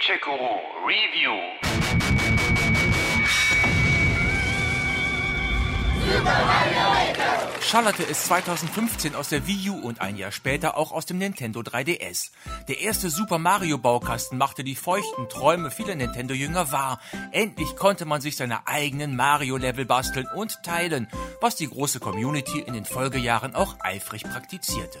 Gadget-Guru Review. Charlotte ist 2015 aus der Wii U und ein Jahr später auch aus dem Nintendo 3DS. Der erste Super Mario Baukasten machte die feuchten Träume vieler Nintendo-Jünger wahr. Endlich konnte man sich seine eigenen Mario-Level basteln und teilen, was die große Community in den Folgejahren auch eifrig praktizierte.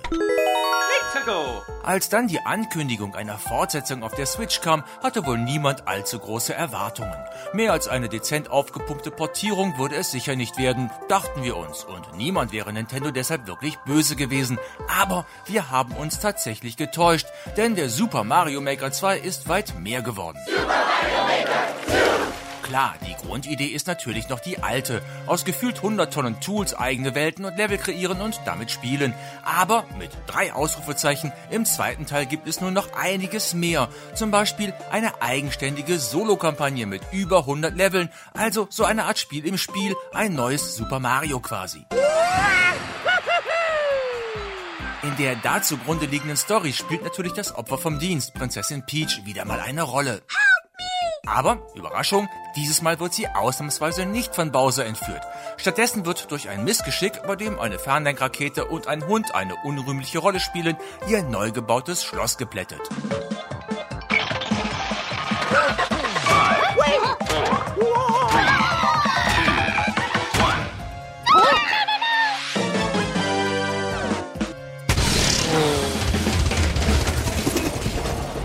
Als dann die Ankündigung einer Fortsetzung auf der Switch kam, hatte wohl niemand allzu große Erwartungen. Mehr als eine dezent aufgepumpte Portierung würde es sicher nicht werden, dachten wir uns. Und niemand wäre Nintendo deshalb wirklich böse gewesen. Aber wir haben uns tatsächlich getäuscht, denn der Super Mario Maker 2 ist weit mehr geworden. Super Mario Maker 2. Klar, die Grundidee ist natürlich noch die alte. Aus gefühlt 100 Tonnen Tools eigene Welten und Level kreieren und damit spielen. Aber mit drei Ausrufezeichen im zweiten Teil gibt es nur noch einiges mehr. Zum Beispiel eine eigenständige Solo-Kampagne mit über 100 Leveln. Also so eine Art Spiel im Spiel, ein neues Super Mario quasi. In der da zugrunde liegenden Story spielt natürlich das Opfer vom Dienst, Prinzessin Peach, wieder mal eine Rolle. Aber, Überraschung, dieses Mal wird sie ausnahmsweise nicht von Bowser entführt. Stattdessen wird durch ein Missgeschick, bei dem eine Fernlenkrakete und ein Hund eine unrühmliche Rolle spielen, ihr neu gebautes Schloss geplättet.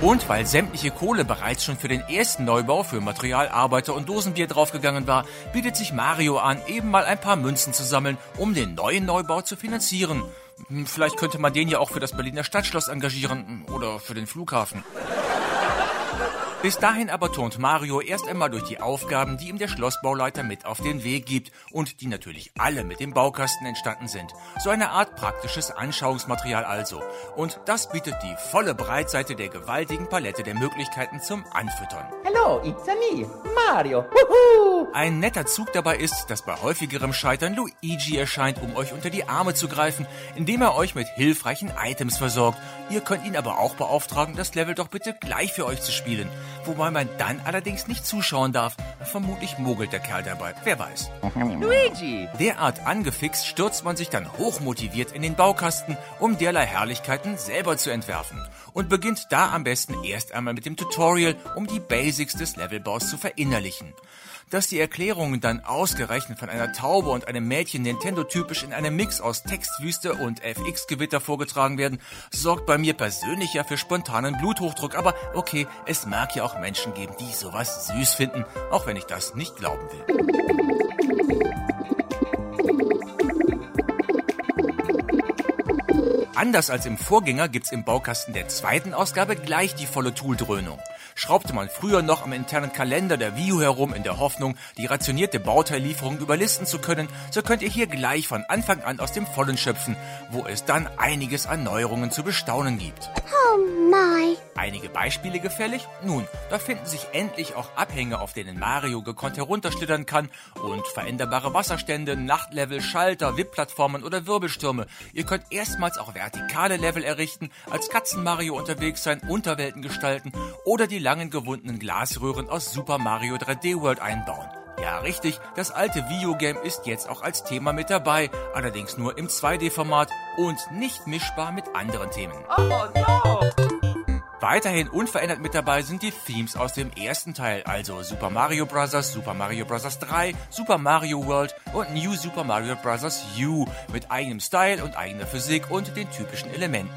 Und weil sämtliche Kohle bereits schon für den ersten Neubau für Materialarbeiter und Dosenbier draufgegangen war, bietet sich Mario an, eben mal ein paar Münzen zu sammeln, um den neuen Neubau zu finanzieren. Hm, vielleicht könnte man den ja auch für das Berliner Stadtschloss engagieren oder für den Flughafen. Bis dahin aber turnt Mario erst einmal durch die Aufgaben, die ihm der Schlossbauleiter mit auf den Weg gibt und die natürlich alle mit dem Baukasten entstanden sind. So eine Art praktisches Anschauungsmaterial also. Und das bietet die volle Breitseite der gewaltigen Palette der Möglichkeiten zum Anfüttern. Hello, it's a me, Mario. Woohoo! Ein netter Zug dabei ist, dass bei häufigerem Scheitern Luigi erscheint, um euch unter die Arme zu greifen, indem er euch mit hilfreichen Items versorgt. Ihr könnt ihn aber auch beauftragen, das Level doch bitte gleich für euch zu spielen wobei man dann allerdings nicht zuschauen darf. Vermutlich mogelt der Kerl dabei, wer weiß. Luigi! Derart angefixt stürzt man sich dann hochmotiviert in den Baukasten, um derlei Herrlichkeiten selber zu entwerfen. Und beginnt da am besten erst einmal mit dem Tutorial, um die Basics des Levelbaus zu verinnerlichen dass die Erklärungen dann ausgerechnet von einer Taube und einem Mädchen Nintendo-typisch in einem Mix aus Textwüste und FX-Gewitter vorgetragen werden, sorgt bei mir persönlich ja für spontanen Bluthochdruck. Aber okay, es mag ja auch Menschen geben, die sowas süß finden, auch wenn ich das nicht glauben will. Anders als im Vorgänger gibt's im Baukasten der zweiten Ausgabe gleich die volle Tooldröhnung. Schraubte man früher noch am internen Kalender der Wii U herum in der Hoffnung, die rationierte Bauteillieferung überlisten zu können, so könnt ihr hier gleich von Anfang an aus dem Vollen schöpfen, wo es dann einiges an Neuerungen zu bestaunen gibt. Oh my. Einige Beispiele gefällig? Nun, da finden sich endlich auch Abhänge, auf denen Mario gekonnt herunterschlittern kann und veränderbare Wasserstände, Nachtlevel, Schalter, Wippplattformen oder Wirbelstürme. Ihr könnt erstmals auch vertikale Level errichten, als Katzen-Mario unterwegs sein, Unterwelten gestalten oder die langen gewundenen Glasröhren aus Super Mario 3D World einbauen. Ja, richtig, das alte Video-Game ist jetzt auch als Thema mit dabei, allerdings nur im 2D-Format und nicht mischbar mit anderen Themen. Oh no! Weiterhin unverändert mit dabei sind die Themes aus dem ersten Teil, also Super Mario Bros., Super Mario Bros. 3, Super Mario World und New Super Mario Bros. U mit eigenem Style und eigener Physik und den typischen Elementen.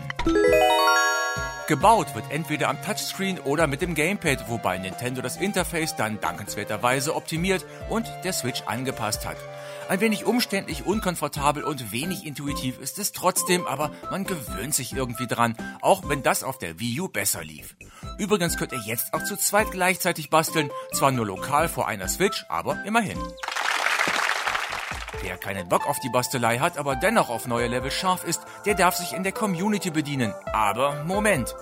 Gebaut wird entweder am Touchscreen oder mit dem Gamepad, wobei Nintendo das Interface dann dankenswerterweise optimiert und der Switch angepasst hat. Ein wenig umständlich, unkomfortabel und wenig intuitiv ist es trotzdem, aber man gewöhnt sich irgendwie dran, auch wenn das auf der Wii U besser lief. Übrigens könnt ihr jetzt auch zu zweit gleichzeitig basteln, zwar nur lokal vor einer Switch, aber immerhin. Wer keinen Bock auf die Bastelei hat, aber dennoch auf neue Level scharf ist, der darf sich in der Community bedienen. Aber Moment.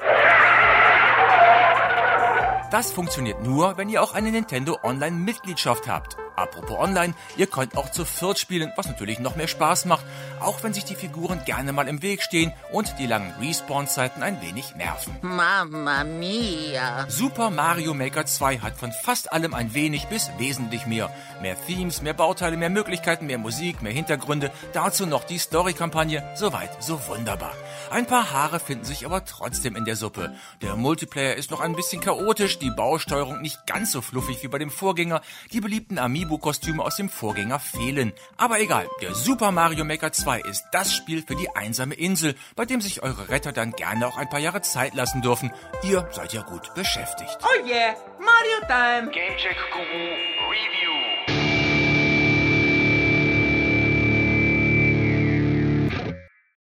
Das funktioniert nur, wenn ihr auch eine Nintendo Online Mitgliedschaft habt. Apropos online, ihr könnt auch zu viert spielen, was natürlich noch mehr Spaß macht, auch wenn sich die Figuren gerne mal im Weg stehen und die langen Respawn-Zeiten ein wenig nerven. Mamma mia. Super Mario Maker 2 hat von fast allem ein wenig bis wesentlich mehr. Mehr Themes, mehr Bauteile, mehr Möglichkeiten, mehr Musik, mehr Hintergründe, dazu noch die Story-Kampagne, soweit, so wunderbar. Ein paar Haare finden sich aber trotzdem in der Suppe. Der Multiplayer ist noch ein bisschen chaotisch, die Bausteuerung nicht ganz so fluffig wie bei dem Vorgänger, die beliebten Amiibo-Kostüme aus dem Vorgänger fehlen. Aber egal, der Super Mario Maker 2 ist das Spiel für die einsame Insel, bei dem sich eure Retter dann gerne auch ein paar Jahre Zeit lassen dürfen. Ihr seid ja gut beschäftigt. Oh yeah, Mario time! Gamecheck Guru Review.